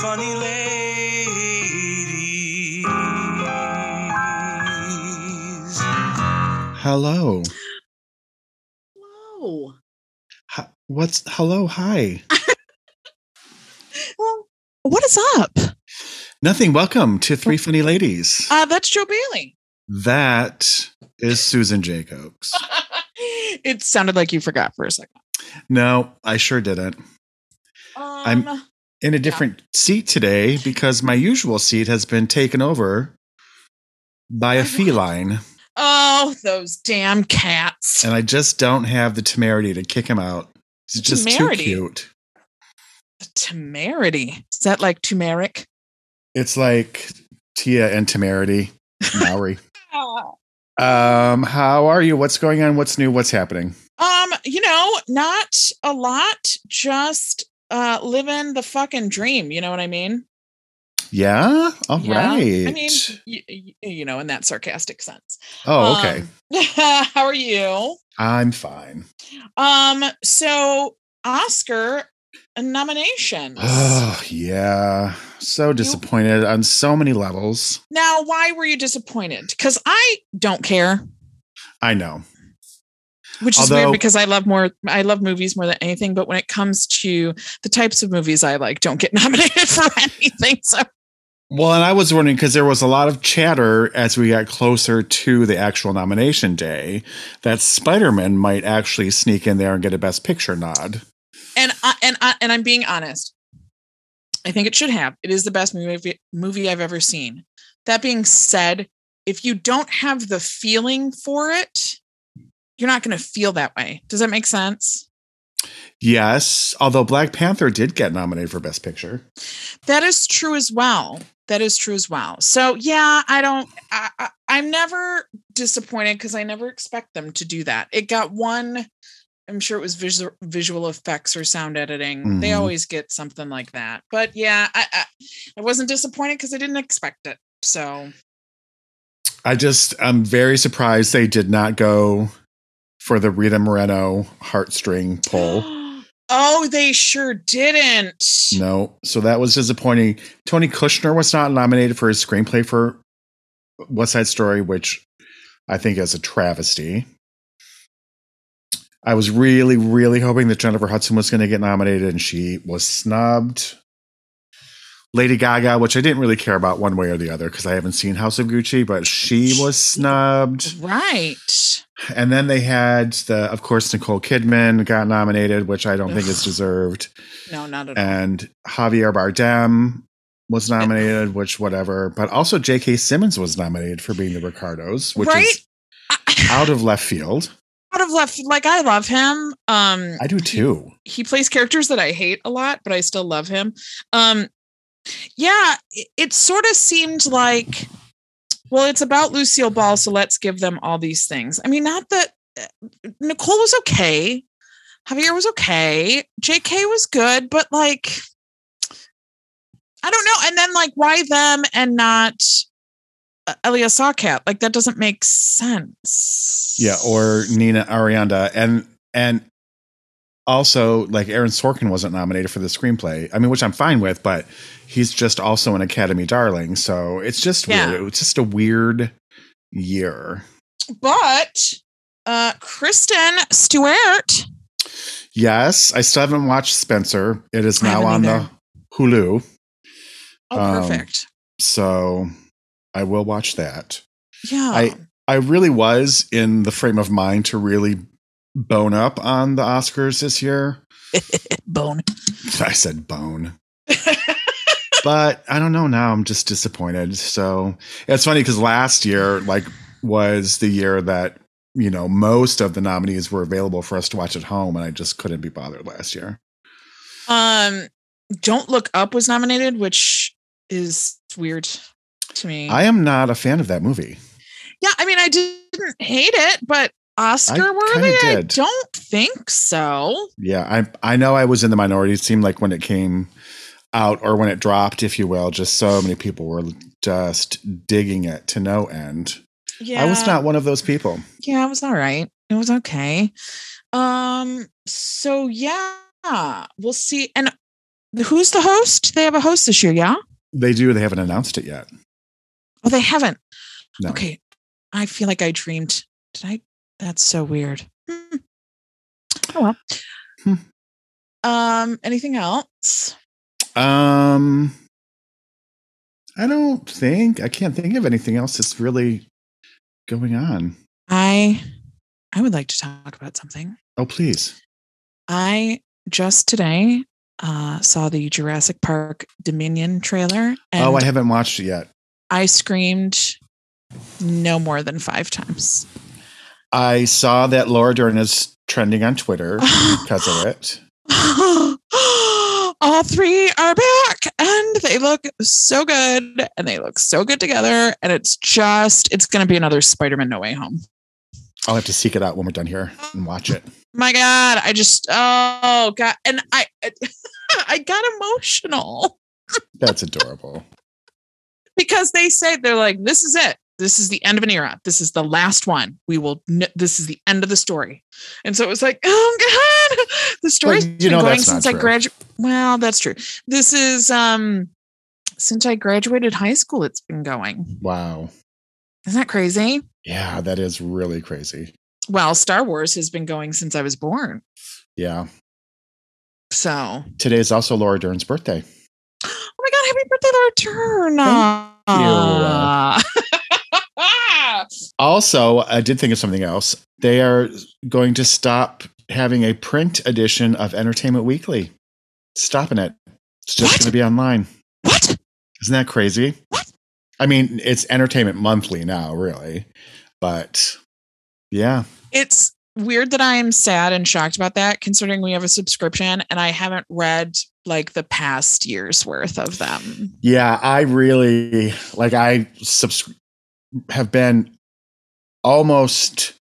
funny ladies. Hello. Hello. Hi- What's hello? Hi. Well, what is up? Nothing. Welcome to Three Funny Ladies. Uh, that's Joe Bailey. That is Susan Jacobs. it sounded like you forgot for a second. No, I sure didn't. Um, I'm- In a different seat today because my usual seat has been taken over by a feline, oh, those damn cats. and I just don't have the temerity to kick him out. He's just Temerity? too cute. The temerity. Is that like turmeric? It's like Tia and temerity. Maori. um, how are you? What's going on? What's new? What's happening? Um, you know, not a lot. Just uh living the fucking dream. You know what I mean? Yeah. All right. Yeah. I mean, y- y- you know, in that sarcastic sense. oh, okay. Um, how are you? I'm fine. Um, so Oscar nominations. Oh, yeah. So disappointed on so many levels. now, why were you disappointed? Because I don't care, I know. Which is Although- weird because I love more I love movies more than anything, but when it comes to the types of movies I like, don't get nominated for anything. So Well, and I was wondering because there was a lot of chatter as we got closer to the actual nomination day that Spider Man might actually sneak in there and get a Best Picture nod. and I, and I, and I'm being honest. I think it should have. It is the best movie movie I've ever seen. That being said, if you don't have the feeling for it, you're not going to feel that way. Does that make sense? Yes, although Black Panther did get nominated for Best Picture. That is true as well. That is true as well. So yeah, I don't. I, I, I'm never disappointed because I never expect them to do that. It got one. I'm sure it was visual visual effects or sound editing. They Mhm. always get something like that. But yeah, I I, I wasn't disappointed because I didn't expect it. So I just, I'm very surprised they did not go for the Rita Moreno heartstring pull. oh, they sure didn't. No, so that was disappointing. Tony Kushner was not nominated for his screenplay for West Side Story, which I think is a travesty. I was really, really hoping that Jennifer Hudson was going to get nominated, and she was snubbed. Lady Gaga, which I didn't really care about one way or the other because I haven't seen House of Gucci, but she was snubbed. Right. And then they had the, of course, Nicole Kidman got nominated, which I don't think is deserved No, not at all. and Javier Bardem was nominated, which whatever. But also J.K. Simmons was nominated for being the Ricardos, which Right? is out of left field. out of left like i love him um I do too. he plays characters that i hate a lot but i still love him um yeah it, it sort of seemed like well it's about lucille ball so let's give them all these things i mean not that uh, nicole was okay javier was okay jk was good but like i don't know and then like why them and not uh, Alia Shawkat? Like that doesn't make sense. Yeah, or Nina Arianda, and and also like Aaron Sorkin wasn't nominated for the screenplay. I mean, which I'm fine with, but he's just also an Academy darling, so it's just Yeah. weird. It was just a weird year. but uh Kristen Stewart. Yes, I still haven't watched Spencer. It is now on the. Hulu. Oh, Um, perfect. so I will watch that. Yeah. I I really was in the frame of mind to really bone up on the Oscars this year. Bone. I said bone. but I don't know now. I'm just disappointed. So it's funny because last year, like, was the year that you know most of the nominees were available for us to watch at home, and I just couldn't be bothered last year. Um Don't Look Up was nominated, which is weird to me. I am not a fan of that movie. yeah, I mean I didn't hate it, but Oscar worthy? kinda I don't think so. Yeah, I I know I was in the minority. It seemed like when it came out or when it dropped, if you will, just so many people were just digging it to no end. Yeah. I was not one of those people. Yeah, it was all right. It was okay. Um, so yeah, we'll see. And who's the host? They have a host this year, yeah? They do. They haven't announced it yet. Oh, they haven't. No. Okay. I feel like I dreamed. Did I? That's so weird. Hmm. Oh well. Hmm. Um, anything else? Um, I don't think I can't think of anything else that's really going on. I I would like to talk about something. Oh, please. I just today uh, saw the Jurassic Park Dominion trailer, and oh, I haven't watched it yet. I screamed no more than five times. I saw that Laura Dern is trending on Twitter because of it. All three are back and they look so good and they look so good together. And it's just, it's going to be another Spider Man No Way Home. I'll have to seek it out when we're done here and watch it. My God, I just, oh God. And I, I got emotional That's adorable. because they say, they're like, this is it. This is the end of an era. This is the last one. We will. n- This is the end of the story, and so it was like, oh god, the story's you been going since I graduated. Well, that's true. This is um since I graduated high school. It's been going. Wow. Isn't that crazy? Yeah, that is really crazy. Well, Star Wars has been going since I was born. Yeah. So, Today is also Laura Dern's birthday. oh my god, happy birthday, Laura Dern! Thank Also, I did think of something else. They are going to stop having a print edition of Entertainment Weekly. Stopping it. It's just going to be online. what? Isn't that crazy? What? I mean, it's Entertainment Monthly now, really. But yeah. it's weird that I am sad and shocked about that, considering we have a subscription and I haven't read like the past year's worth of them. Yeah, I really like I subs- have been almost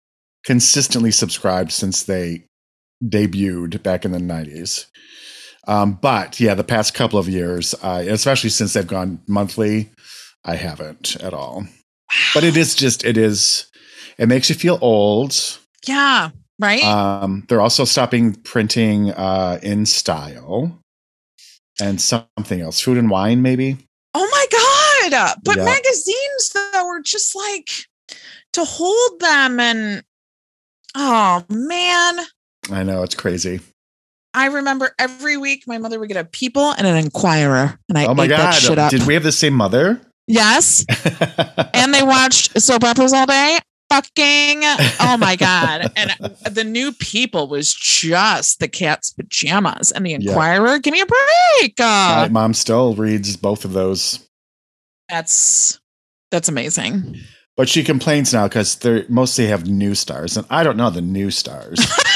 consistently subscribed since they debuted back in the 90s. Um, but yeah, the past couple of years, uh, especially since they've gone monthly, I haven't at all. But it is just, it is, it makes you feel old. Yeah, right? Um, they're also stopping printing uh, InStyle and something else, food and wine, maybe. oh my God. But Yeah. magazines, though, are just like to hold them and oh man. I know it's crazy. I remember every week my mother would get a People and an Inquirer, and I oh my ate that shit god! up. Did we have the same mother? yes, and they watched soap operas all day. Fucking oh my god! And the new People was just the cat's pajamas, and the Yeah. Inquirer. Give me a break. Uh, My mom still reads both of those, that's that's amazing. but she complains now because they mostly have new stars, and I don't know the new stars.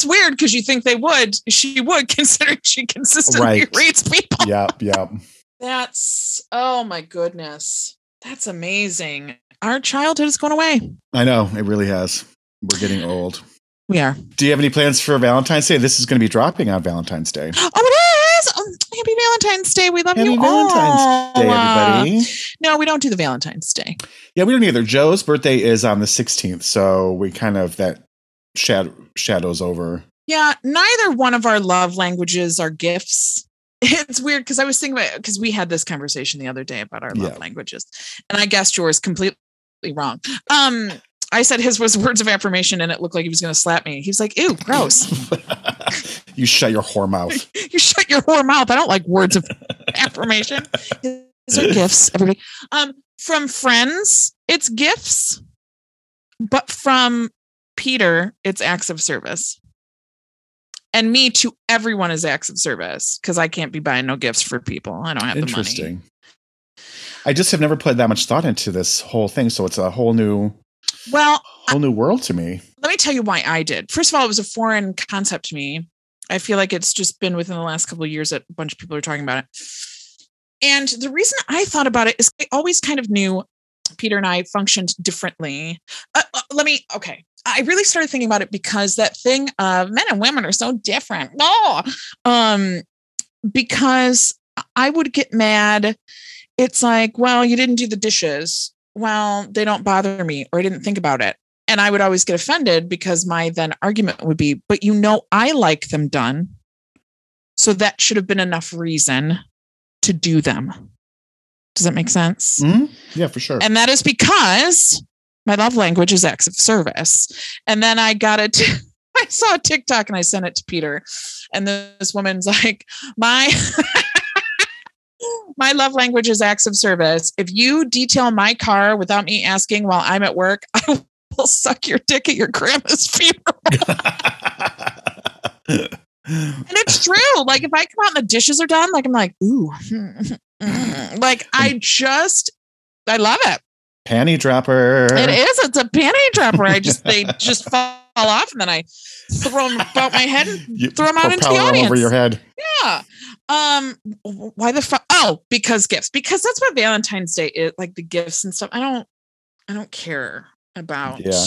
That's weird because you think they would. She would, considering she consistently Right. reads people. yep, yep. That's oh my goodness. That's amazing. Our childhood is going away. I know it really has. We're getting old. We are. Do you have any plans for Valentine's Day? This is going to be dropping on Valentine's Day. Oh, it is. Oh, happy Valentine's Day. We love Happy you Valentine's all. Day, Uh, everybody! no, we don't do the Valentine's Day. Yeah, we don't either. Joe's birthday is on the 16th, so we kind of that shadow shadows over. Yeah, neither one of our love languages are gifts. It's weird because I was thinking about because we had this conversation the other day about our love Yeah. languages, and I guessed yours completely wrong. Um, I said his was words of affirmation, and it looked like he was going to slap me. He was like, "Ew, gross." you shut your whore mouth. you shut your whore mouth. I don't like words of affirmation. These are gifts, everybody. Um, from friends, it's gifts, but from Peter, it's acts of service. And me to everyone is acts of service because I can't be buying no gifts for people. I don't have the money. Interesting. I just have never put that much thought into this whole thing, so it's a whole new Well, whole new world to me. let me tell you why I did. First of all, it was a foreign concept to me. I feel like it's just been within the last couple of years that a bunch of people are talking about it. And the reason I thought about it is I always kind of knew Peter and I functioned differently. Uh, uh, let me, okay. I really started thinking about it because that thing of men and women are so different. No, um, because I would get mad. It's like, well, you didn't do the dishes. Well, they don't bother me, or I didn't think about it. And I would always get offended because my then argument would be, but you know, I like them done. So that should have been enough reason to do them. Does that make sense? Mhm. Yeah, for sure. And that is because my love language is acts of service. And then I got it. I saw a TikTok and I sent it to Peter. And this woman's like, my my love language is acts of service. If you detail my car without me asking while I'm at work, I will suck your dick at your grandma's funeral. And it's true. Like if I come out and the dishes are done, like I'm like, ooh, like I just, I love it. Panty dropper. It is. It's a panty dropper. I just they just fall off, and then I throw them about my head. And, You them out into the 'em over your head. yeah. Um. Why the fuck? Oh, because gifts. Because that's what Valentine's Day is. Like the gifts and stuff. I don't. I don't care about. Yeah.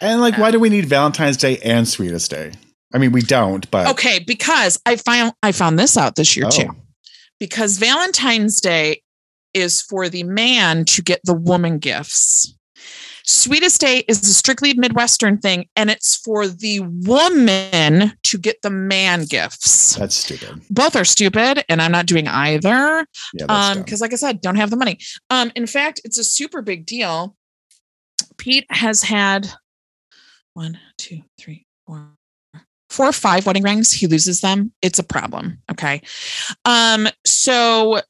And like, why do we need Valentine's Day and Sweetest Day? I mean, we don't, but Okay, because I found I found this out this year Oh. too. Because Valentine's Day is for the man to get the woman gifts. Sweetest Day is a strictly Midwestern thing, and it's for the woman to get the man gifts. that's stupid. Both are stupid, and I'm not doing either. Yeah, Um, because like I said, don't have the money. Um, in fact, it's a super big deal. Pete has had one, two, three, four, four or five wedding rings. He loses them. It's a problem. Okay. Um, so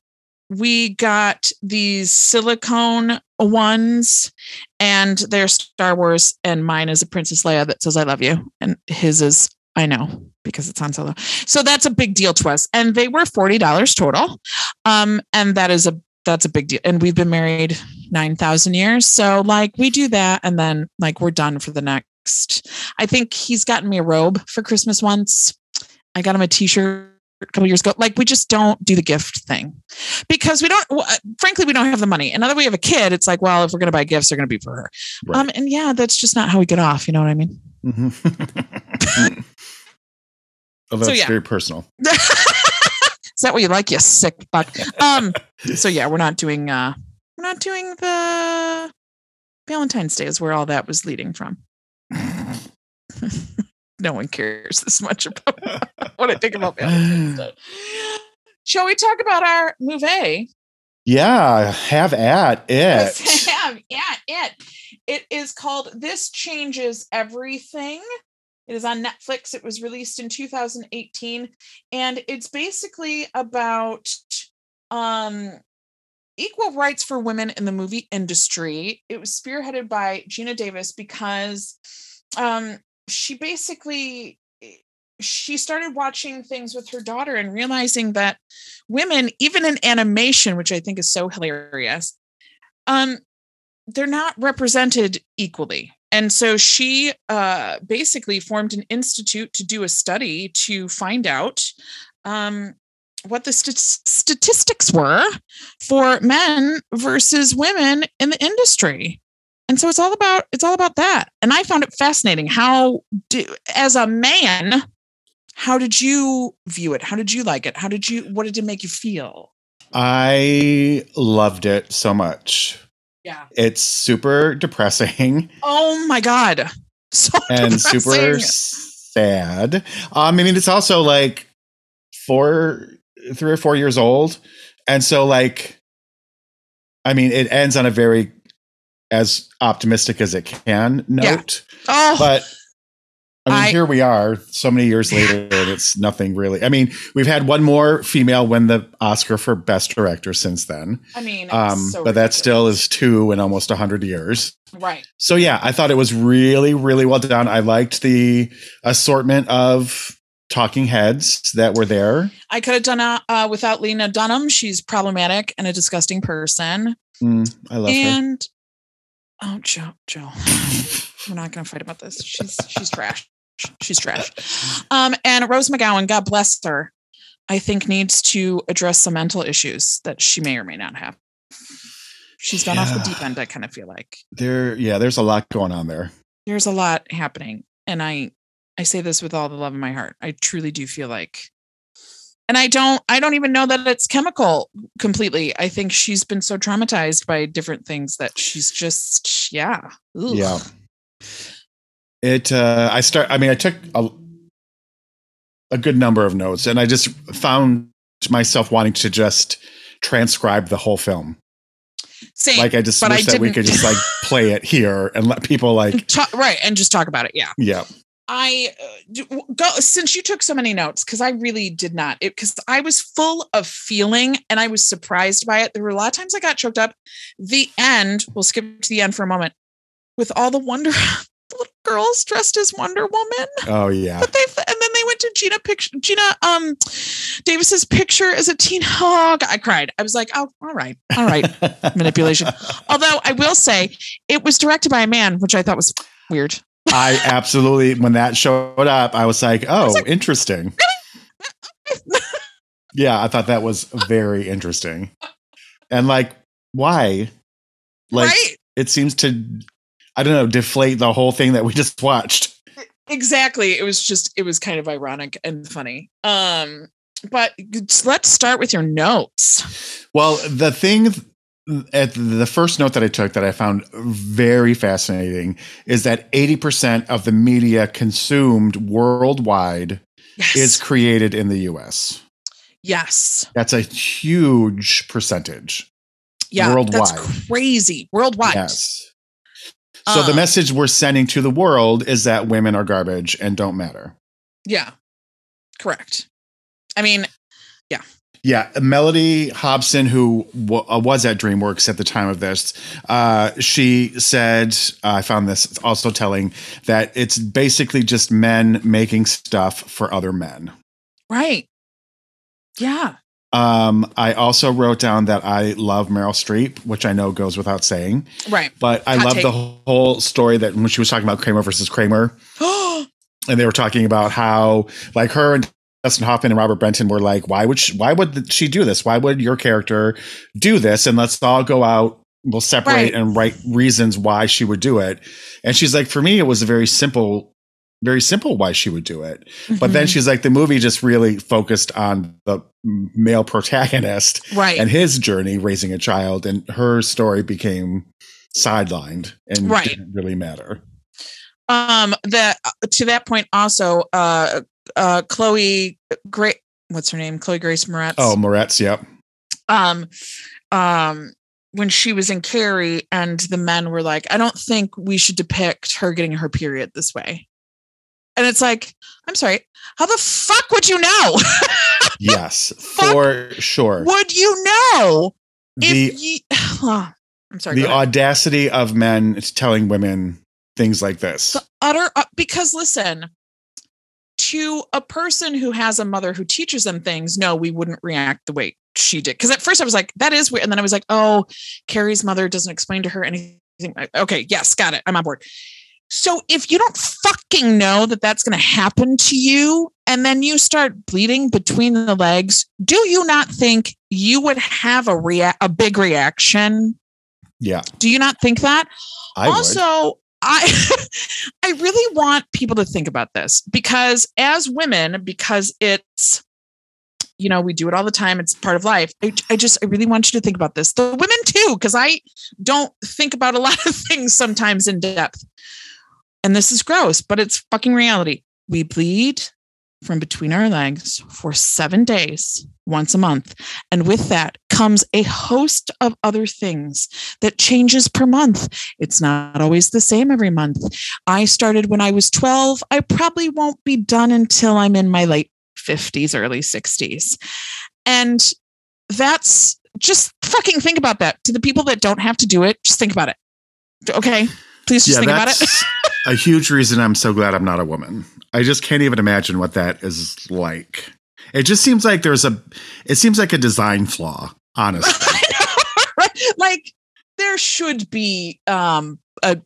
we got these silicone ones and they're Star Wars, and mine is a Princess Leia that says I love you. And his is I know because it's Han Solo. So that's a big deal to us. And they were $40 total. Um, and that is a that's a big deal. And we've been married nine thousand years. So like we do that and then like we're done for the next. I think he's gotten me a robe for Christmas once. I got him a t-shirt a couple years ago. Like we just don't do the gift thing because we don't. Frankly, we don't have the money. And now that we have a kid, it's like, well, if we're gonna buy gifts, they're gonna be for her. Right. Um, and yeah, that's just not how we get off. You know what I mean? Mm-hmm. well, that's So, yeah. very personal. Is that what you like, you sick fuck? Um, so yeah, we're not doing uh we're not doing the Valentine's Day is where all that was leading from. no one cares this much about what I think about Valentine's Day. Shall we talk about our movie? Yeah, have at it. Let's have yeah, it. It is called This Changes Everything. It is on Netflix. It was released in 2018 and it's basically about um equal rights for women in the movie industry. It was spearheaded by Geena Davis because um she basically she started watching things with her daughter and realizing that women even in animation which i think is so hilarious um they're not represented equally and so she uh basically formed an institute to do a study to find out um what the st- statistics were for men versus women in the industry. And so it's all about it's all about that. And i found it fascinating how do as a man how did you view it? How did you like it? How did you what did it make you feel? I loved it so much. yeah. It's super depressing. Oh my god. So and super sad. Um, I mean, it's also like four, three or four years old, and so like, I mean, it ends on a very as optimistic as it can Yeah. note, oh but. I mean, I- here we are so many years later, and it's nothing really. I mean, we've had one more female win the Oscar for Best Director since then. i mean it's Um, so but that still is two in almost 100 years. right So yeah, I thought it was really, really well done. I liked the assortment of talking heads that were there. i could have done it uh, without lena dunham. She's problematic and a disgusting person. Mm, I love and oh joe joe we're not going to fight about this. She's she's trash. She's trash. Um and rose mcgowan god bless her i think needs to address some mental issues that she may or may not have. She's gone off the deep end i kind of feel like. There, yeah, there's a lot going on there. there's a lot happening and i i say this with all the love in my heart i truly do feel like and i don't i don't even know that it's chemical completely i think she's been so traumatized by different things that she's just yeah Ugh. Yeah. It, uh, I start, I mean, I took a, a good number of notes, and I just found myself wanting to just transcribe the whole film. Same. Like I just but I wish that we could just like play it here and let people like, Ta- right, and just talk about it. Yeah. yeah, I uh, go since you took so many notes because I really did not. Because I was full of feeling and I was surprised by it. There were a lot of times I got choked up. The end. We'll skip to the end for a moment. With all the Wonder the little girls dressed as Wonder Woman, oh yeah, but they and then they went to Geena picture Geena um Davis's picture as a teen. Oh, God, I cried. I was like, oh, all right, all right, manipulation. Although I will say it was directed by a man, which I thought was weird. I absolutely when that showed up, I was like, oh, was like, interesting. yeah, I thought that was very interesting, and like, why? Like, right. it seems to, I don't know, deflate the whole thing that we just watched. exactly it was just it was kind of ironic and funny um but let's start with your notes Well, the thing at the first note that I took that I found very fascinating is that 80% of the media consumed worldwide yes is created in the US. yes That's a huge percentage. yeah Worldwide. that's crazy worldwide Yes. So the Um, message we're sending to the world is that women are garbage and don't matter. yeah correct i mean Yeah, Mellody Hobson, who w- uh, was at DreamWorks at the time of this, uh, she said, uh, I found this also telling that it's basically just men making stuff for other men. right. Yeah. Um, I also wrote down that I love Meryl Streep, which I know goes without saying, right. But I Hot love take. the whole story that when she was talking about Kramer versus Kramer, and they were talking about how like her and Dustin Hoffman and Robert Benton were like, why would she, why would she do this? Why would your character do this? And let's all go out. We'll separate Right. and write reasons why she would do it. And she's like, for me, it was a very simple, very simple why she would do it. But then Mhm. she's like, the movie just really focused on the male protagonist right and his journey raising a child, and her story became sidelined and Right. didn't really matter. um that to that point also uh uh chloe great what's her name chloe grace moretz Oh, Moretz, yep. um um when she was in carrie and the men were like i don't think we should depict her getting her period this way and it's like i'm sorry how the fuck would you know Yes, for sure. would you know the if you i'm sorry the audacity of men telling women things like this. the utter uh, because listen to a person who has a mother who teaches them things no we wouldn't react the way she did. Because at first i was like that is weird and then i was like oh carrie's mother doesn't explain to her anything. Okay yes got it. I'm on board. So if you don't fucking know that that's going to happen to you and then you start bleeding between the legs do you not think you would have a rea- a big reaction? Yeah, do you not think that? I would. I i really want people to think about this because as women because it's you know we do it all the time it's part of life i, I just i really want you to think about this. The women too because i don't think about a lot of things sometimes in depth. And this is gross but it's fucking reality. We bleed from between our legs for seven days once a month and with that comes a host of other things that changes per month it's not always the same every month. I started when I was 12. I probably won't be done until I'm in my late 50s, early 60s. And that's just fucking think about that. To the people that don't have to do it, just think about it. Okay. Please just think about it. a huge reason I'm so glad I'm not a woman. I just can't even imagine what that is like. It just seems like there's a it seems like a design flaw, honestly. Like there should be um a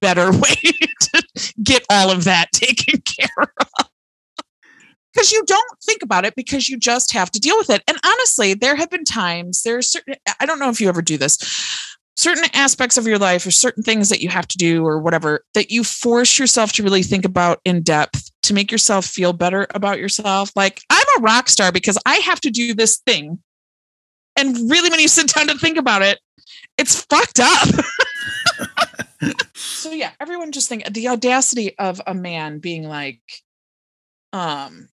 better way to get all of that taken care of because you don't think about it because you just have to deal with it and honestly there have been times there are certain i don't know if you ever do this certain aspects of your life or certain things that you have to do or whatever that you force yourself to really think about in depth to make yourself feel better about yourself. Like i'm a rock star because i have to do this thing. And really when you sit down to think about it it's fucked up. So yeah everyone just think the audacity of a man being like um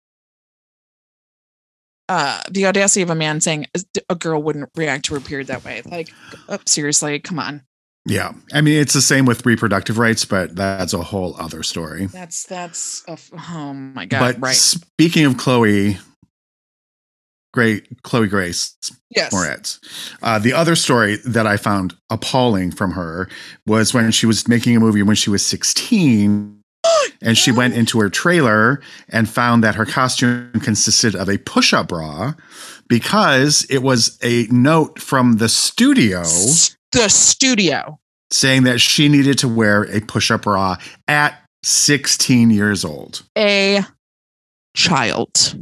uh, the audacity of a man saying a girl wouldn't react to her period that way. Like, oh, seriously, come on. Yeah. I mean, it's the same with reproductive rights, but that's a whole other story. That's that's a f- oh my god, but right? speaking of Chloe, great Chloe Grace Yes. Moretz, uh, the other story that I found appalling from her was when she was making a movie when she was 16 and she went into her trailer and found that her costume consisted of a push-up bra because it was a note from the studio the studio. saying that she needed to wear a push-up bra at 16 years old. A child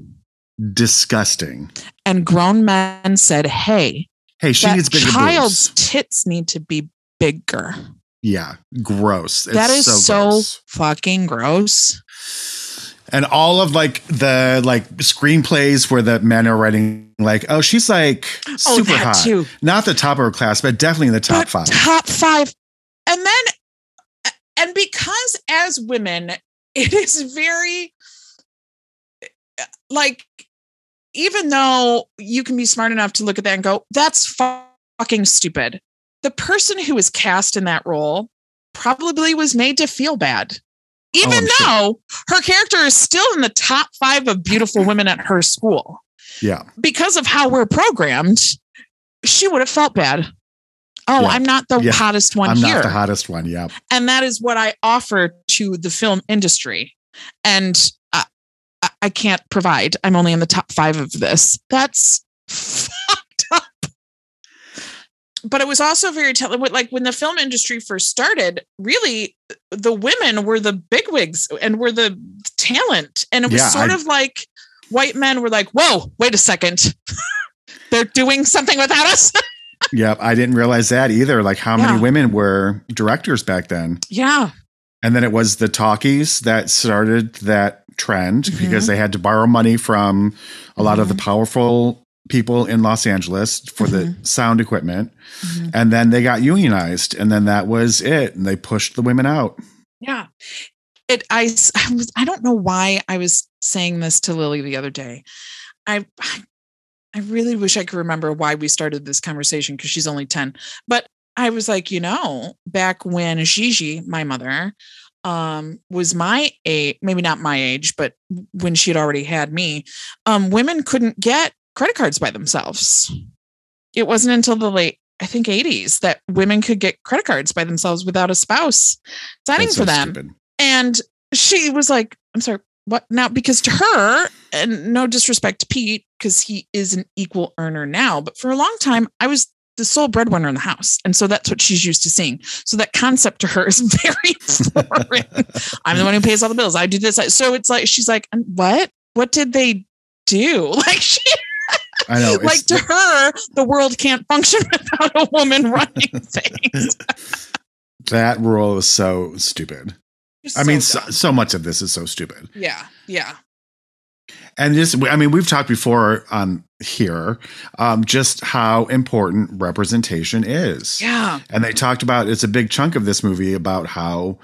Disgusting. and grown men said, "Hey, Hey, she needs bigger child's boobs. tits need to be bigger." Yeah, gross. that It's is so, gross. fucking gross. and all of like the like screenplays where the men are writing like, oh, she's like oh, super that hot. too. Not the top of her class, but definitely in the top But five. Top five. And then, and because as women, it is very like, even though you can be smart enough to look at that and go, that's fucking stupid. The person who was cast in that role probably was made to feel bad. Even oh, sure. though her character is still in the top five of beautiful women at her school yeah. because of how we're programmed, she would have felt bad. Oh, Yeah. I'm not the Yeah. hottest one I'm here. not the hottest one. Yeah. and that is what I offer to the film industry. And I, I- can't provide. I'm only in the top five of this. That's. But it was also very telling. Like when the film industry first started, really, the women were the bigwigs and were the talent. And it was Yeah, sort I- of like white men were like, "Whoa, wait a second, they're doing something without us." Yep. I didn't realize that either. Like how Yeah. many women were directors back then. yeah, And then it was the talkies that started that trend Mhm. because they had to borrow money from a lot of the powerful people in Los Angeles for the sound equipment. Mhm. And then they got unionized. And then that was it. And they pushed the women out. Yeah. It I was I don't know why I was saying this to Lily the other day. I I really wish I could remember why we started this conversation because she's only 10. But I was like, you know, back when Gigi, my mother, um, was my age, maybe not my age, but when she had already had me, um, women couldn't get credit cards by themselves. It wasn't until the late, I think, 80s that women could get credit cards by themselves without a spouse signing That's for them. stupid. And she was like, I'm sorry, what now? Because to her, and no disrespect to Pete, because he is an equal earner now, but for a long time, I was the sole breadwinner in the house. And so that's what she's used to seeing. So that concept to her is very foreign. I'm the one who pays all the bills. I do this. So it's like, she's like, um, what? What did they do? Like she, I know. like to her, the world can't function without a woman running things. that rule is so stupid. I mean, so, so much of this is so stupid. yeah, yeah. And this, I mean, we've talked before on here, um, just how important representation is. Yeah. And they talked about it's a big chunk of this movie about how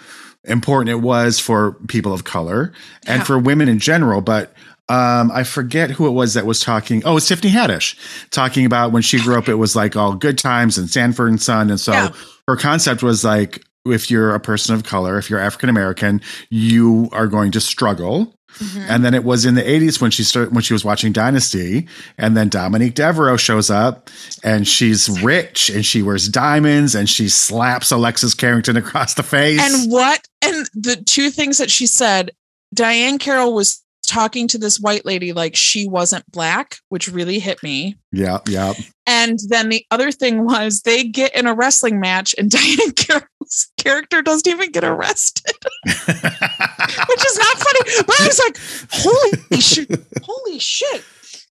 important it was for people of color and Yeah. for women in general. But um, I forget who it was that was talking. Oh, it's Tiffany Haddish talking about when she grew up, it was like all good times and Sanford and Son. And so Yeah. her concept was like, if you're a person of color, if you're African American, you are going to struggle. Mhm. And then it was in the 80s when she started when she was watching Dynasty, and then Dominique Deveraux shows up and she's rich and she wears diamonds and she slaps Alexis Carrington across the face. And what? And the two things that she said, Diahann Carroll was talking to this white lady like she wasn't black, which really hit me. yeah, yeah. And then the other thing was they get in a wrestling match and Diahann Carroll's character doesn't even get arrested, which is not funny. But I was like, holy shit, holy shit.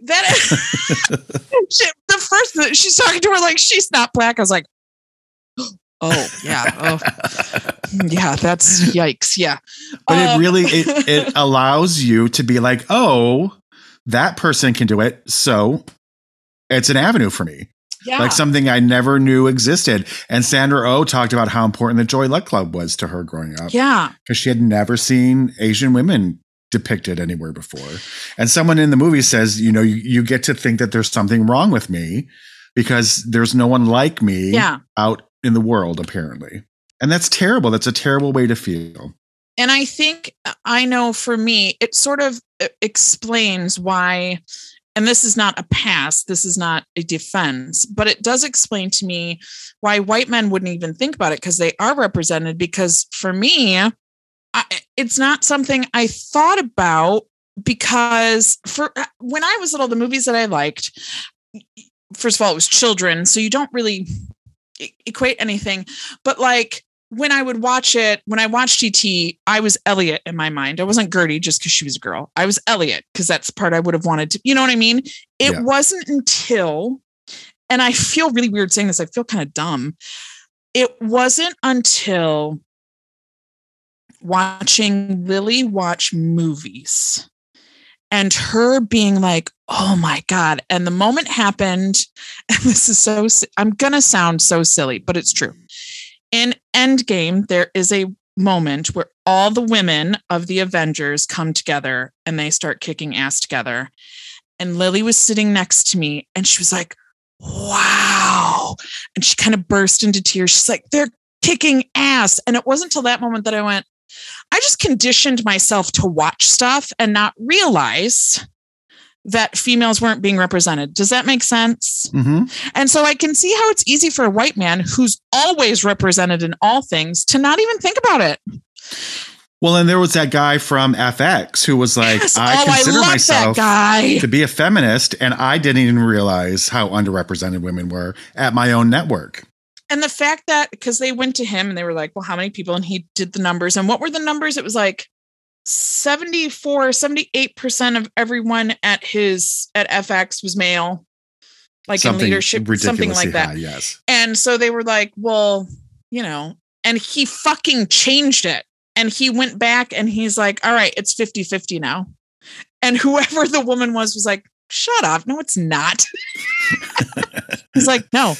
That shit, the first she's talking to her like she's not black. I was like, oh yeah, oh yeah, that's yikes. Yeah. but Um, it really it, it allows you to be like, oh, that person can do it. So it's an avenue for me. yeah. Like something I never knew existed. And Sandra Oh talked about how important the Joy Luck Club was to her growing up. yeah. because she had never seen Asian women depicted anywhere before. And someone in the movie says, you know, you, you get to think that there's something wrong with me because there's no one like me Yeah. out in the world, apparently. And that's terrible. That's a terrible way to feel. and I think I know for me, it sort of uh, explains why, and this is not a pass, this is not a defense, but it does explain to me why white men wouldn't even think about it because they are represented. Because for me, I, it's not something I thought about because for uh, when I was little, the movies that I liked, first of all, it was children, so you don't really equate anything, but like when I would watch it, when I watched E.T., I was Elliot in my mind. I wasn't Gertie just because she was a girl. I was Elliot because that's the part I would have wanted to, you know what I mean? It Yeah. wasn't until, and I feel really weird saying this, I feel kind of dumb. It wasn't until watching Lily watch movies and her being like, oh my God. And the moment happened, and this is so, I'm going to sound so silly, but it's true. In Endgame, there is a moment where all the women of the Avengers come together and they start kicking ass together. And Lily was sitting next to me and she was like, wow. And she kind of burst into tears. She's like, they're kicking ass. And it wasn't until that moment that I went, I just conditioned myself to watch stuff and not realize that females weren't being represented. Does that make sense? hmm And so I can see how it's easy for a white man who's always represented in all things to not even think about it. Well, and there was that guy from FX who was like, Yes. I oh, consider I myself that guy. to be a feminist, and I didn't even realize how underrepresented women were at my own network. And the fact that because they went to him and they were like, well, how many people? And he did the numbers. And what were the numbers? It was like 74, 78% of everyone at his at FX was male, like in leadership, something like that. high, yes. And so they were like, well, you know, and he fucking changed it. And he went back and he's like, all right, it's 50 50 now. And whoever the woman was was like, shut up. No, it's not. he's like, no,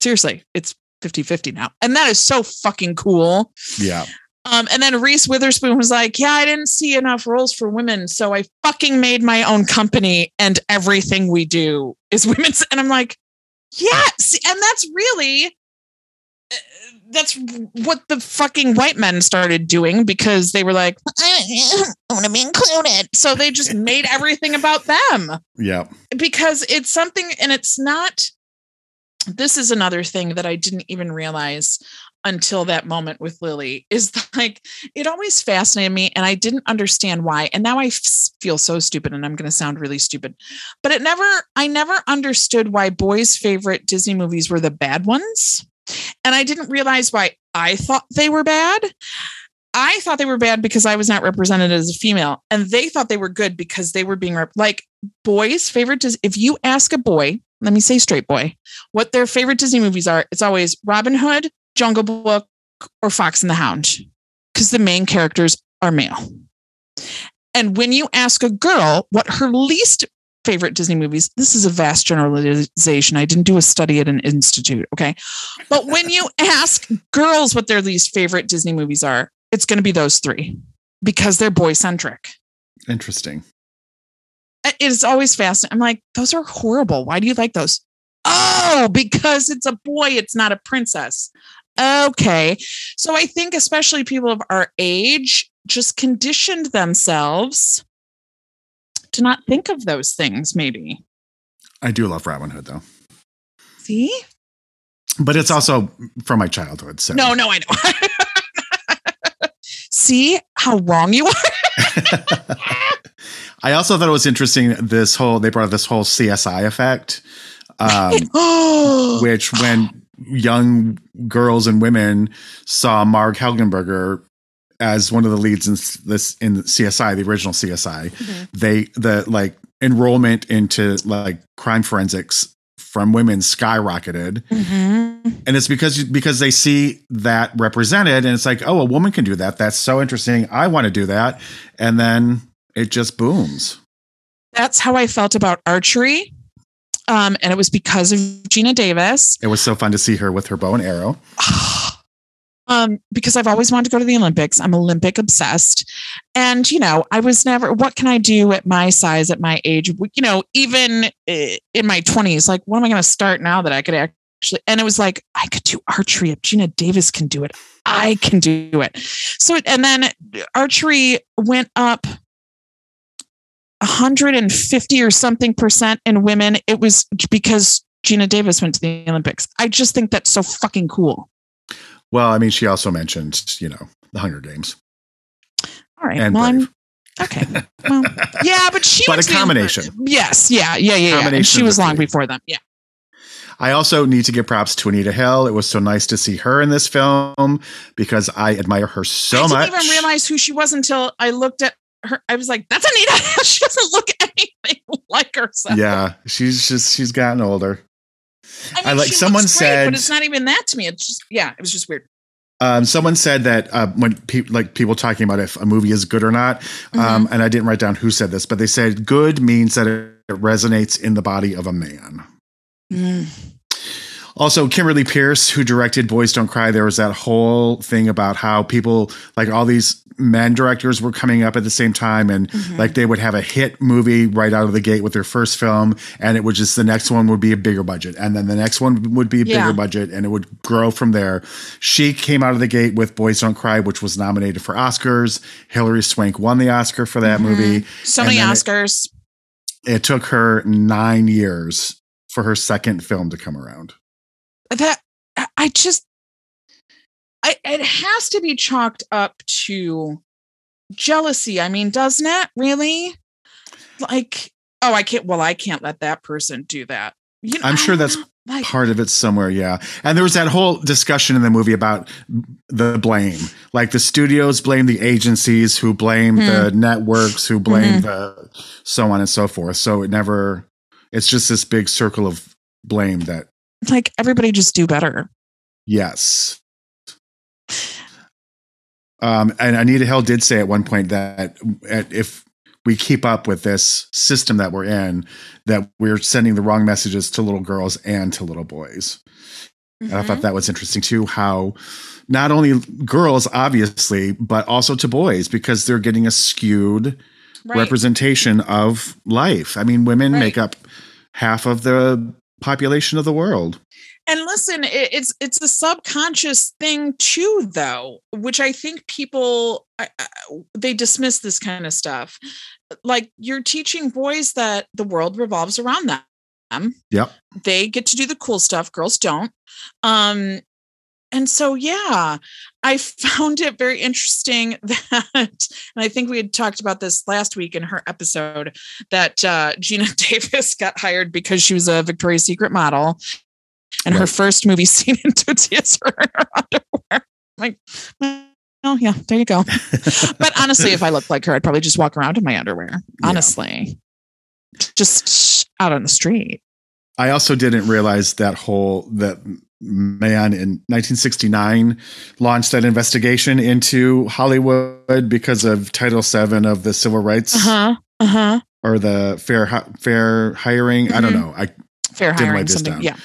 seriously, it's 50 50 now. And that is so fucking cool. Yeah. Um, and then Reese Witherspoon was like, Yeah, I didn't see enough roles for women. So I fucking made my own company and everything we do is women's. And I'm like, Yes. And that's really uh, that's what the fucking white men started doing because they were like, I want to be included. So they just made everything about them Yeah. because it's something and it's not this is another thing that I didn't even realize until that moment with Lily is like it always fascinated me and I didn't understand why. And now I f- feel so stupid and I'm going to sound really stupid. But it never I never understood why boys favorite Disney movies were the bad ones. And I didn't realize why I thought they were bad. I thought they were bad because I was not represented as a female and they thought they were good because they were being rep- like boys favorite Dis- if you ask a boy let me say straight boy. What their favorite disney movies are it's always robin hood jungle book or fox and the hound because the main characters are male. And when you ask a girl what her least favorite disney movies this is a vast generalization i didn't do a study at an institute okay? But when you ask girls what their least favorite disney movies are it's going to be those three because they're boy centric Interesting. It's always fascinating. I'm like, those are horrible. Why do you like those? Oh, because it's a boy, it's not a princess. Okay. So I think, especially people of our age, just conditioned themselves to not think of those things, maybe. I do love Robin Hood though. See? But it's also from my childhood. So No, no, I know. See how wrong you are? I also thought it was interesting this whole they brought up this whole CSI effect. Um, oh, which when young girls and women saw Marg Helgenberger as one of the leads in this in CSI, the original CSI, Mhm. they the like enrollment into like crime forensics from women skyrocketed Mhm. and it's because because they see that represented and it's like oh a woman can do that that's so interesting i want to do that and then it just booms that's how I felt about archery. Um, and it was because of Geena Davis. it was so fun to see her with her bow and arrow um, because I've always wanted to go to the Olympics. I'm Olympic obsessed. And, you know, I was never, what can I do at my size, at my age? You know, even eh, in my 20s, like, what am I going to start now that I could actually? And it was like, I could do archery. If Geena Davis can do it, I can do it. So, and then archery went up 150 or something percent in women. It was because Geena Davis went to the Olympics. I just think that's so fucking cool. Well, I mean, she also mentioned, you know, the Hunger Games. All right. And well, Brave. I'm okay. Well, yeah, but she But went a combination. Yes. Yeah. Yeah. Yeah. yeah. She was long three. before them. Yeah. I also need to give props to Anita Hill. It was so nice to see her in this film because I admire her so much. I didn't even realize who she was until I looked at her. I was like, "That's Anita." She doesn't look anything like herself. yeah, she's just she's gotten older. I, mean, I like- someone great, said- but it's not even that to me. It's just yeah, it was just weird. Um, someone said that uh, when people like people talking about if a movie is good or not, Mm-hmm. um, and I didn't write down who said this, but they said good means that it, it resonates in the body of a man. Mm. Also, Kimberly Peirce, who directed Boys Don't Cry, there was that whole thing about how people, like all these men directors, were coming up at the same time, and Mhm. like they would have a hit movie right out of the gate with their first film, and it would just the next one would be a bigger budget, and then the next one would be a Yeah. bigger budget, and it would grow from there. She came out of the gate with Boys Don't Cry, which was nominated for Oscars. Hilary Swank won the Oscar for that Mhm. movie. So And many then it- Oscars. It took her nine years for her second film to come around. that I just I it has to be chalked up to jealousy. I mean, doesn't it really? Like, oh, I can't well, I can't let that person do that. You know, I'm sure that's like part of it somewhere yeah and there was that whole discussion in the movie about the blame like the studios blame the agencies who blame the hmm. networks who blame mm-hmm. the so on and so forth so it never it's just this big circle of blame that like everybody just do better. yes um and anita hill did say at one point that if we keep up with this system that we're in that we're sending the wrong messages to little girls and to little boys And I Mm-hmm. thought that was interesting too, how not only girls, obviously, but also to boys, because they're getting a skewed Right. representation of life. I mean, women Right. make up half of the population of the world. And listen it, it's it's a subconscious thing too though which i think people I, I, they dismiss this kind of stuff. Like you're teaching boys that the world revolves around them. Yep. they get to do the cool stuff girls don't. Um and so yeah i found it very interesting that and i think we had talked about this last week in her episode that uh, geena davis got hired because she was a victoria's secret model and her first movie scene in Tootsie is her underwear. Like, oh yeah, there you go. But honestly, if I looked like her, I'd probably just walk around in my underwear. Yeah. Honestly, just out on the street. I also didn't realize that whole that man in 1969 launched that investigation into Hollywood because of Title VII of the Civil Rights Uh huh. Uh huh. or the fair fair hiring. I don't Mhm. know. I Fair hiring something. down. Yeah.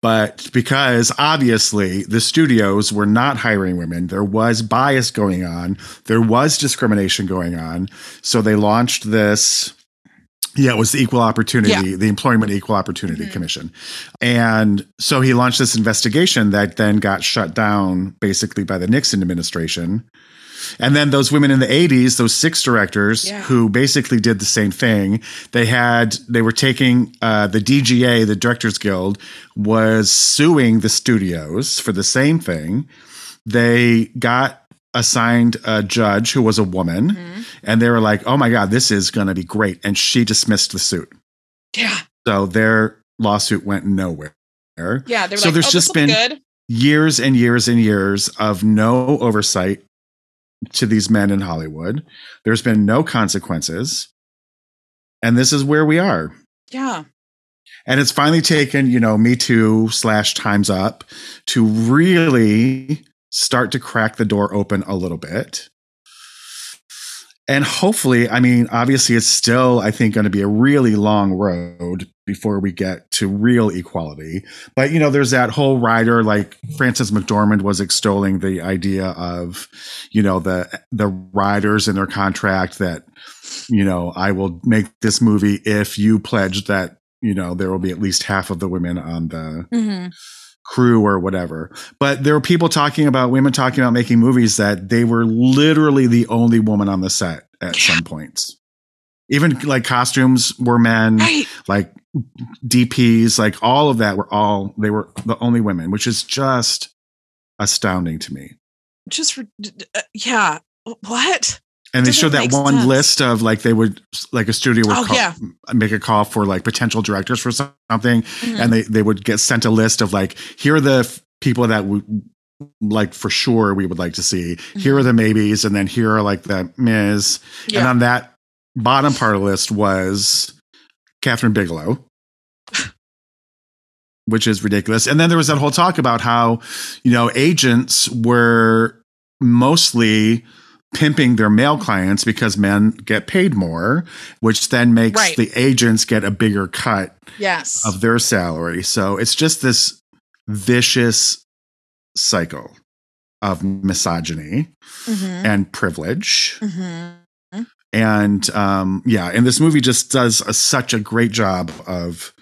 But because obviously the studios were not hiring women, there was bias going on, there was discrimination going on. So they launched this. Yeah, it was the Equal Opportunity, the Employment Equal Opportunity Mhm. Commission. And so he launched this investigation that then got shut down basically by the Nixon administration. And then those women in the 80s, those six directors Yeah. who basically did the same thing, they had, they were taking uh, the DGA, the Directors Guild, was suing the studios for the same thing. They got assigned a judge who was a woman, Mhm. and they were like, oh my God, this is going to be great. And she dismissed the suit. Yeah. So their lawsuit went nowhere. Yeah. They were So like, there's oh, just been- good. years and years and years of no oversight to these men in Hollywood. There's been no consequences. And this is where we are. Yeah. And it's finally taken, you know, Me Too slash Times Up to really start to crack the door open a little bit. And hopefully, I mean, obviously, it's still, I think, going to be a really long road before we get to real equality. But you know, there's that whole rider like Frances McDormand was extolling the idea of, you know, the the riders in their contract that, you know, I will make this movie if you pledge that, you know, there will be at least half of the women on the Mhm. crew or whatever. But there were people talking about women talking about making movies that they were literally the only woman on the set at some points. Even like costumes were men, Right. like DPs, like all of that were all they were the only women, which is just astounding to me. Just for, d- d- uh, yeah. What? And they showed that one sense. list of like they would like a studio would Oh, call, yeah. make a call for like potential directors for something Mhm. and they they would get sent a list of like here are the f- people that would like for sure we would like to see here are the maybes and then here are like the ms and on that bottom part of the list was kathryn bigelow which is ridiculous and then there was that whole talk about how you know agents were mostly pimping their male clients because men get paid more which then makes Right. the agents get a bigger cut yes. of their salary. So it's just this vicious cycle of misogyny Mhm. and privilege. Mhm. And um, yeah, and this movie just does a, such a great job of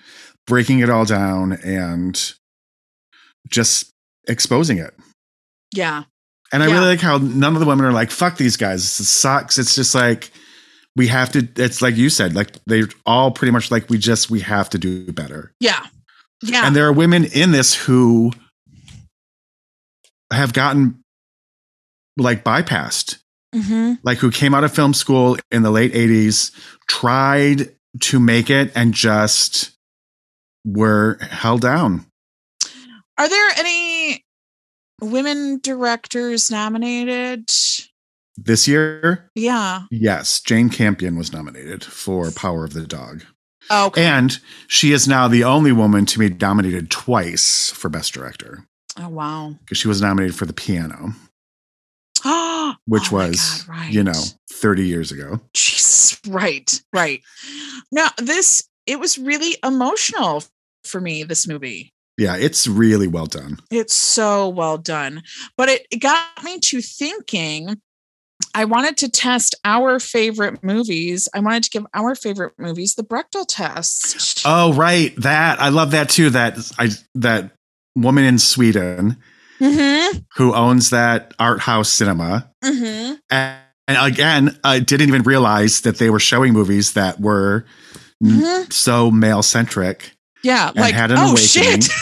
breaking it all down and just exposing it. Yeah. And I Yeah. really like how none of the women are like, fuck these guys. It sucks. It's just like, we have to, it's like you said, like they're all pretty much like, we just, we have to do better. Yeah. Yeah. And there are women in this who have gotten like bypassed, hmm like who came out of film school in the late 80s, tried to make it and just were held down. Are there any women directors nominated? This year, Yeah. yes, Jane Campion was nominated for Power of the Dog. Okay. And she is now the only woman to be nominated twice for Best Director oh wow. because she was nominated for The Piano, Oh, which oh my was, God, right. you know, 30 years ago. Jesus. Right. Right. Now this it was really emotional for me. This movie. Yeah, it's really well done. It's so well done. But it, it got me to thinking. I wanted to test our favorite movies. I wanted to give our favorite movies the Brechtel test. Oh, right. That I love that too. That I that woman in Sweden mm-hmm. who owns that art house cinema. Mm-hmm. And, and again, I didn't even realize that they were showing movies that were Mhm. so male centric. Yeah. And Like, had an oh awakening. shit.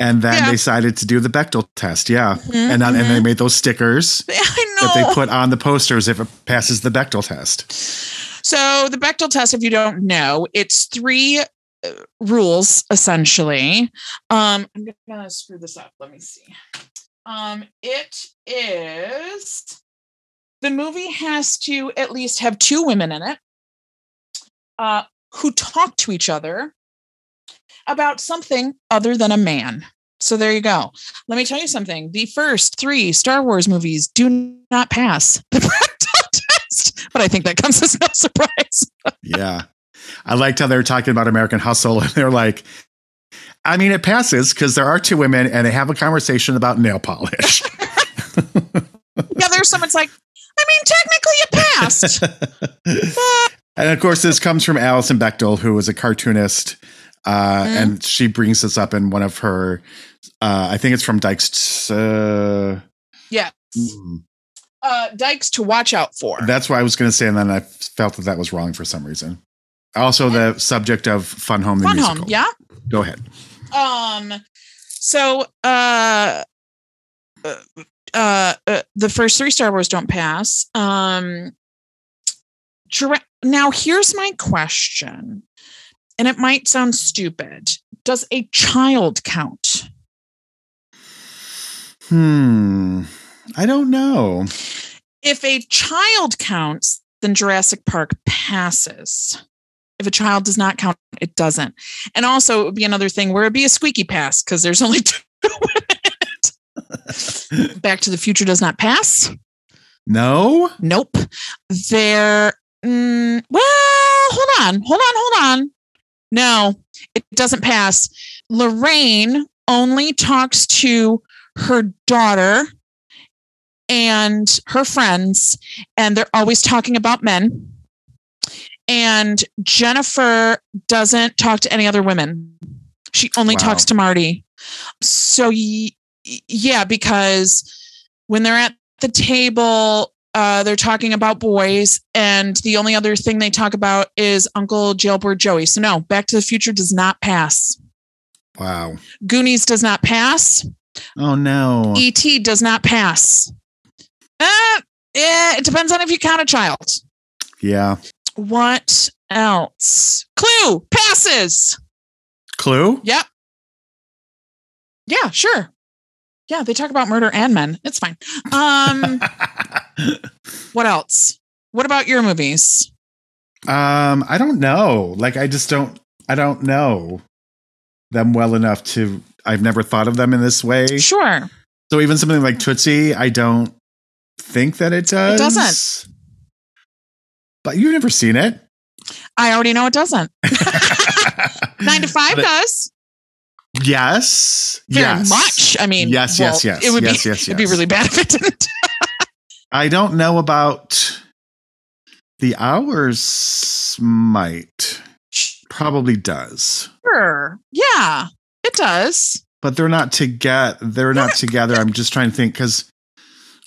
And then Yeah. they decided to do the Bechdel test. Yeah. Mhm, And, then- and they mhm. made those stickers I know. that they put on the posters if it passes the Bechdel test. So the Bechdel test, if you don't know, it's three uh, rules essentially. Um, I'm gonna screw this up. Let me see. Um, it is the movie has to at least have two women in it uh, who talk to each other about something other than a man. So there you go. Let me tell you something. The first three Star Wars movies do not pass the Bechdel test, but I think that comes as no surprise. Yeah. I liked how they were talking about American Hustle and they're like, I mean, it passes because there are two women and they have a conversation about nail polish. yeah, there's someone's like, I mean, technically it passed. and of course, this comes from Alison Bechdel, who was a cartoonist. Uh, Mhm. And she brings this up in one of her, uh, I think it's from Dykes. Uh, Yeah. mm, Uh, dykes to watch out for. that's what I was going to say. And then I felt that that was wrong for some reason. Also, the subject of Fun Home, the Fun musical. home, yeah. Go ahead. Um, so uh, uh, uh, the first three Star Wars don't pass. Um, Jura- now here's my question, and it might sound stupid. Does a child count? Hmm. I don't know. If a child counts, then Jurassic Park passes. If a child does not count, it doesn't. And also, it would be another thing where it'd be a squeaky pass because there's only two women in it. Back to the Future does not pass. No. Nope. There. mm, well, hold on, hold on, hold on. No, it doesn't pass. Lorraine only talks to her daughter and her friends, and they're always talking about men. And Jennifer doesn't talk to any other women. She only Wow. talks to Marty. So, yeah, because when they're at the table, uh, they're talking about boys, and the only other thing they talk about is Uncle Jailbird Joey. So, no, Back to the Future does not pass. Wow. Goonies does not pass. Oh no. ET does not pass. Uh, yeah, it depends on if you count a child. Yeah. What else? Clue passes. Clue? Yep. Yeah, sure. Yeah, they talk about murder and men. It's fine. Um, what else? What about your movies? Um, I don't know. Like I just don't I don't know them well enough to I've never thought of them in this way. Sure. So even something like Tootsie, I don't think that it does. It doesn't. But you've never seen it. I already know it doesn't. Nine to five But- does Yes. very yes. much. I mean, Yes, yes, yes, It would yes, be yes, it'd be really bad if it didn't. I don't know about the hours might. Probably does. Sure. Yeah, it does. But they're not together. They're not together. I'm just trying to think because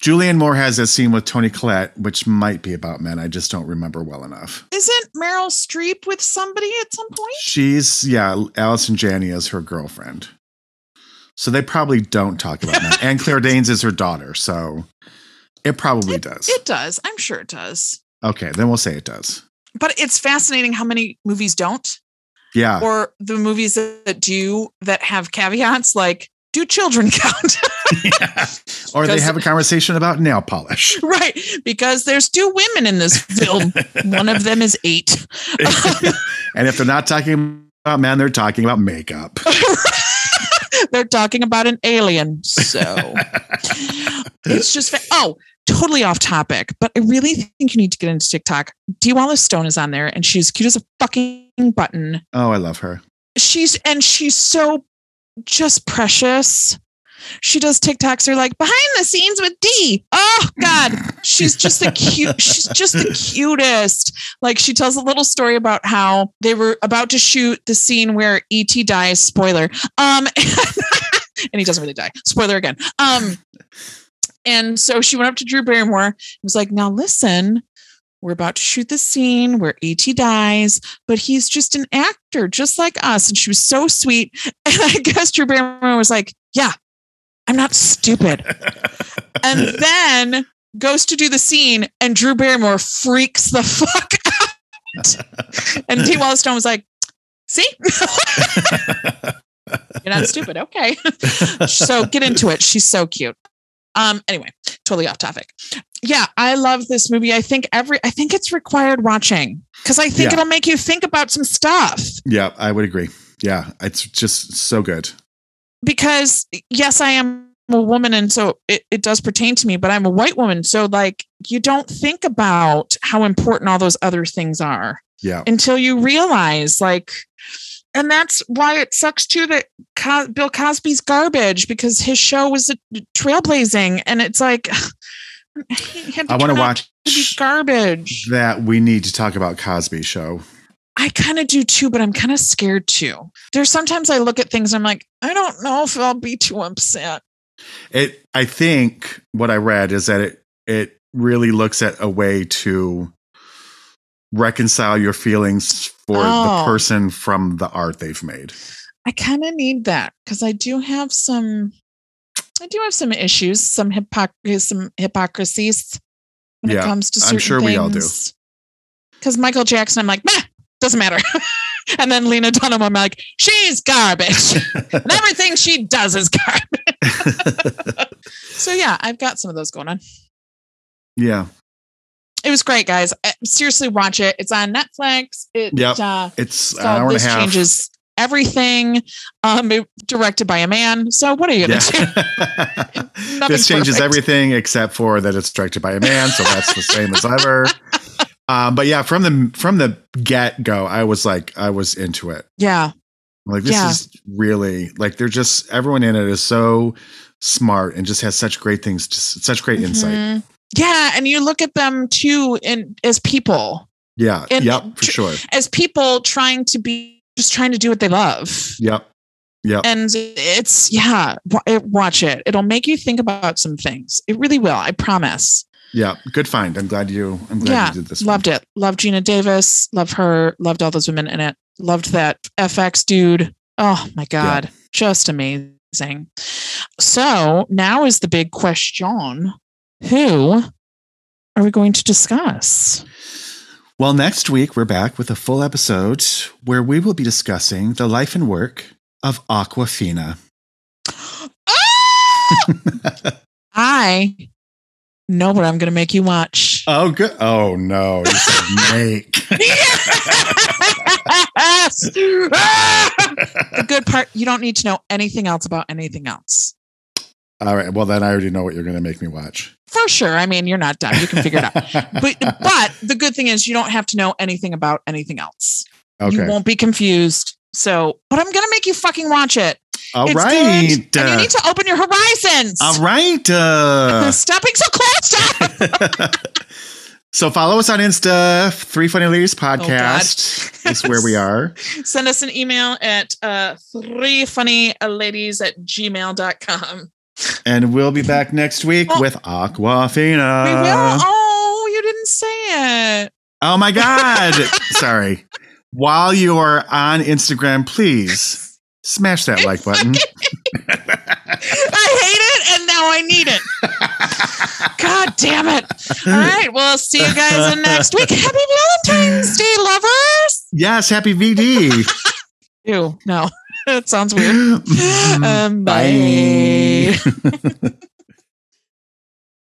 Julianne Moore has a scene with Toni Collette, which might be about men. I just don't remember well enough. Isn't Meryl Streep with somebody at some point? She's yeah, Allison Janney is her girlfriend. So they probably don't talk about men. and Claire Danes is her daughter, so it probably does. It does. I'm sure it does. okay, then we'll say it does. But it's fascinating how many movies don't, Yeah. or the movies that do that have caveats like, do children count? Yeah. Or they have a conversation about nail polish. right. Because there's two women in this film. One of them is eight. and if they're not talking about men, they're talking about makeup. They're talking about an alien. So it's just, fa- oh, totally off topic, but I really think you need to get into TikTok. Dee Wallace Stone is on there and she's cute as a fucking button. Oh, I love her. she's and she's so just precious. She does TikToks. They're like behind the scenes with D. Oh God, she's just the cute. She's just the cutest. Like she tells a little story about how they were about to shoot the scene where ET dies. Spoiler. Um, and he doesn't really die. Spoiler again. Um, and so she went up to Drew Barrymore and was like, "Now listen." We're about to shoot the scene where ET dies, but he's just an actor, just like us. And she was so sweet. And I guess Drew Barrymore was like, Yeah, I'm not stupid. And then goes to do the scene, and Drew Barrymore freaks the fuck out. And Dee Wallace Stone was like, See, you're not stupid. Okay. so get into it. She's so cute. Um, anyway, totally off topic. Yeah, I love this movie. I think every I think it's required watching because I think Yeah. it'll make you think about some stuff. yeah, I would agree. Yeah, it's just so good. Because yes, I am a woman and so it, it does pertain to me, but I'm a white woman. So like you don't think about how important all those other things are Yeah. until you realize like and that's why it sucks too that Co- Bill Cosby's garbage because his show was a trailblazing and it's like I want to watch garbage. that. We need to talk about Cosby Show. I kind of do too, but I'm kind of scared too. There's sometimes I look at things, and I'm like, I don't know if I'll be too upset. It. I think what I read is that it it really looks at a way to reconcile your feelings for Oh. the person from the art they've made. I kind of need that because I do have some, I do have some issues, some hypocrisy, some hypocrisies when Yeah, it comes to certain I'm sure we all do. Because Michael Jackson, I'm like, bah, doesn't matter. and then Lena Dunham, I'm like, she's garbage, and everything she does is garbage. so yeah, I've got some of those going on. yeah. It was great, guys. Seriously, watch it. It's on Netflix. It, Yep. uh, It's an hour and a this half. changes everything. Um, directed by a man. So what are you gonna do? This changes perfect. everything except for that it's directed by a man, so that's the same as ever. Um, but yeah, from the from the get go, I was like, I was into it. Yeah. Like this Yeah. is really like they're just everyone in it is so smart and just has such great things, just such great insight. Mhm. Yeah, and you look at them too in as people, Yeah. And- yep. For sure. as people trying to be just trying to do what they love. Yep. Yep. And it's yeah, wa- watch it. It'll make you think about some things. It really will. I promise. Yeah. Good find. I'm glad you. I'm glad Yeah, you did this. Loved it. Loved Geena Davis. Love her. Loved all those women in it. Loved that FX dude. Oh my god, just amazing. So now is the big question: Who are we going to discuss? Well, next week we're back with a full episode where we will be discussing the life and work of Awkwafina. Ah! I know but I'm going to make you watch. oh, good. Oh no, you said make. yes! The good part, you don't need to know anything else about anything else. All right. Well, then I already know what you're going to make me watch. For sure. I mean, you're not done. You can figure it out. But but the good thing is you don't have to know anything about anything else. okay. You won't be confused. So, but I'm gonna make you fucking watch it. All It's right. good, and you need to open your horizons. All right. Uh, Stop being so close. Stop. so follow us on Insta. Three Funny Ladies Oh, Podcast is where we are. Send us an email at uh, three funny ladies at gmail.com. And we'll be back next week Oh. with Awkwafina. we will. Oh, you didn't say it. Oh my God. Sorry. While you're on Instagram, please smash that like button. I hate it and now I need it. God damn it. All right. Well, see you guys in next week. Happy Valentine's Day, lovers. yes, happy VD. Ew, no. That sounds weird. Um, Bye. bye.